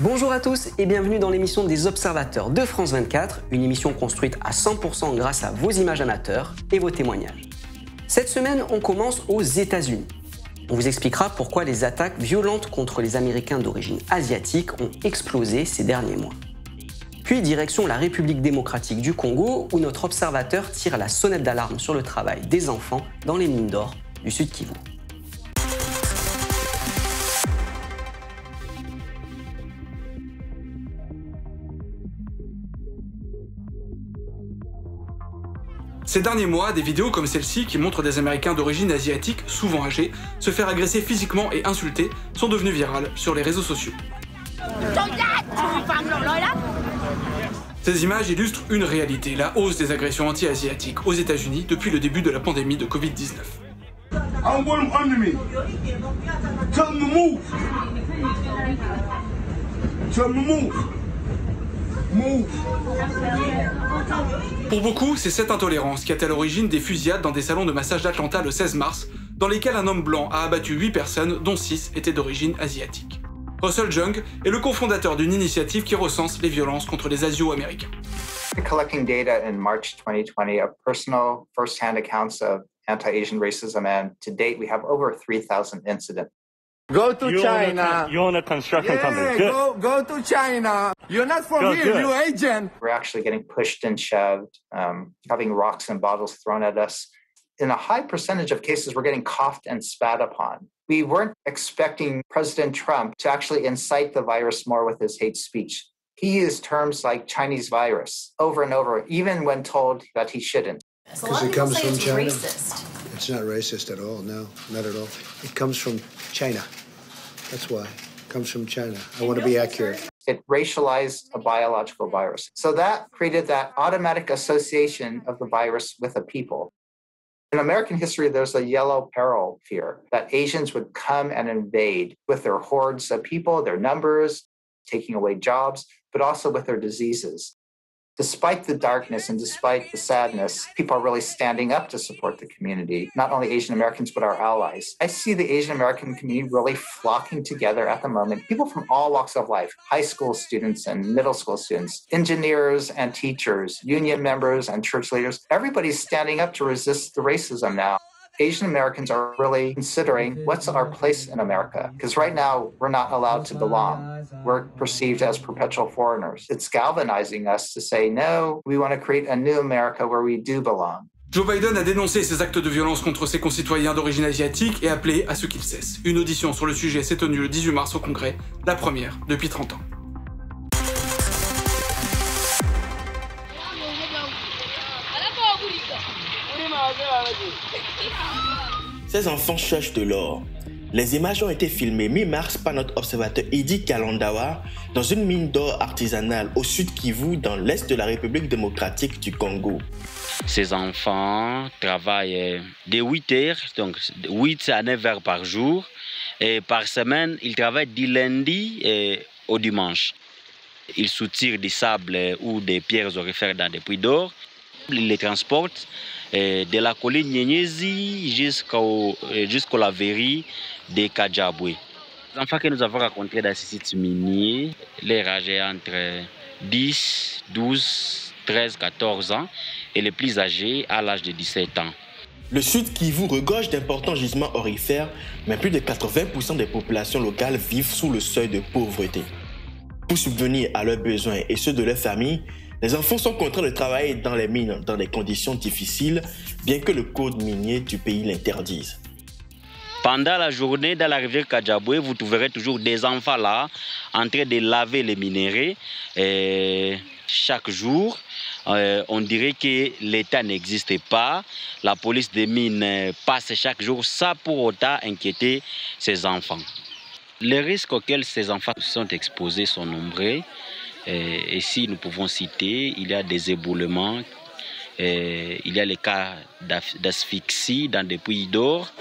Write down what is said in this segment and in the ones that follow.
Bonjour à tous et bienvenue dans l'émission des Observateurs de France 24, une émission construite à 100% grâce à vos images amateurs et vos témoignages. Cette semaine, on commence aux États-Unis. On vous expliquera pourquoi les attaques violentes contre les Américains d'origine asiatique ont explosé ces derniers mois. Puis direction la République démocratique du Congo où notre observateur tire la sonnette d'alarme sur le travail des enfants dans les mines d'or du Sud Kivu. Ces derniers mois, des vidéos comme celle-ci qui montrent des Américains d'origine asiatique, souvent âgés, se faire agresser physiquement et insulter, sont devenues virales sur les réseaux sociaux. Ces images illustrent une réalité, la hausse des agressions anti-asiatiques aux États-Unis depuis le début de la pandémie de Covid-19. Pour beaucoup, c'est cette intolérance qui est à l'origine des fusillades dans des salons de massage d'Atlanta le 16 mars, dans lesquels un homme blanc a abattu 8 personnes, dont 6 étaient d'origine asiatique. Russell Jung est le cofondateur d'une initiative qui recense les violences contre les Asio-Américains. Collecting data in March 2020 of personal first-hand accounts of anti-Asian racism, and to date, we have over 3,000 incidents. Go to You China. Own a, you own a construction yeah, company. Good. go go to China. You're not from here. good. You agent. We're actually getting pushed and shoved, um, having rocks and bottles thrown at us. In a high percentage of cases, we're getting coughed and spat upon. We weren't expecting President Trump to actually incite the virus more with his hate speech. He used terms like Chinese virus over and over, even when told that he shouldn't. Because it comes from China. It's not racist at all. No, not at all. It comes from China. That's why. It comes from China. I want to be accurate. It racialized a biological virus. So that created that automatic association of the virus with a people. In American history, there's a yellow peril fear that Asians would come and invade with their hordes of people, their numbers, taking away jobs, but also with their diseases. Despite the darkness and despite the sadness, people are really standing up to support the community, not only Asian Americans, but our allies. I see the Asian American community really flocking together at the moment. People from all walks of life high school students and middle school students, engineers and teachers, union members and church leaders everybody's standing up to resist the racism now. Asian Americans are really considering what's our place in America. Because right now, we're not allowed to belong. We're perceived as perpetual foreigners. It's galvanizing us to say, no, we want to create a new America where we do belong. Joe Biden a dénoncé ces actes de violence contre ses concitoyens d'origine asiatique et appelé à ce qu'ils cessent. Une audition sur le sujet s'est tenue le 18 mars au Congrès, la première depuis 30 ans. Ces enfants cherchent de l'or. Les images ont été filmées mi-mars par notre observateur Idi Kalandawa dans une mine d'or artisanale au sud Kivu, dans l'est de la République démocratique du Congo. Ces enfants travaillent de 8 heures, donc 8 à 9 heures par jour. Et par semaine, ils travaillent du lundi au dimanche. Ils soutirent du sable ou des pierres orifères dans des puits d'or. Ils les transportent euh, de la colline Nyenyezi jusqu'au, euh, jusqu'au laverie de Kajabwe. Les enfants que nous avons rencontrés dans ces sites miniers, les âgés entre 10, 12, 13, 14 ans et les plus âgés à l'âge de 17 ans. Le sud Kivu regorge d'importants gisements orifères, mais plus de 80% des populations locales vivent sous le seuil de pauvreté. Pour subvenir à leurs besoins et ceux de leurs familles, les enfants sont contraints de travailler dans les mines dans des conditions difficiles, bien que le code minier du pays l'interdise. Pendant la journée, dans la rivière Kajabwe, vous trouverez toujours des enfants là, en train de laver les minéraux. Et chaque jour, euh, on dirait que l'État n'existe pas. La police des mines euh, passe chaque jour sans pour autant inquiéter ces enfants. Les risques auxquels ces enfants sont exposés sont nombreux. Et, et si nous pouvons citer, il y a des éboulements, et il y a les cas d'as- d'asphyxie dans des puits d'or.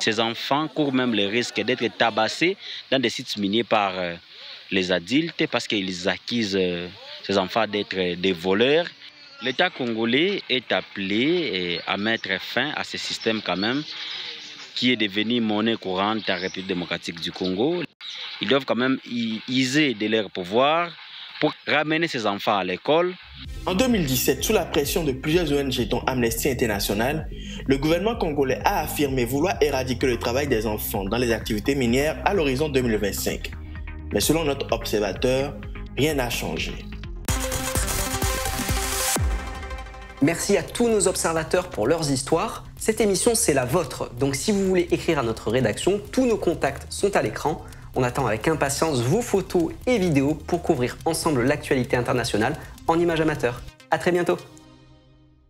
Ces enfants courent même le risque d'être tabassés dans des sites miniers par euh, les adultes parce qu'ils accusent euh, ces enfants d'être des voleurs. L'État congolais est appelé à mettre fin à ce système quand même qui est devenu monnaie courante en République démocratique du Congo. Ils doivent quand même user de leur pouvoir pour ramener ces enfants à l'école. En 2017, sous la pression de plusieurs ONG dont Amnesty International, le gouvernement congolais a affirmé vouloir éradiquer le travail des enfants dans les activités minières à l'horizon 2025. Mais selon notre observateur, rien n'a changé. Merci à tous nos observateurs pour leurs histoires. Cette émission, c'est la vôtre. Donc si vous voulez écrire à notre rédaction, tous nos contacts sont à l'écran. On attend avec impatience vos photos et vidéos pour couvrir ensemble l'actualité internationale en images amateurs. À très bientôt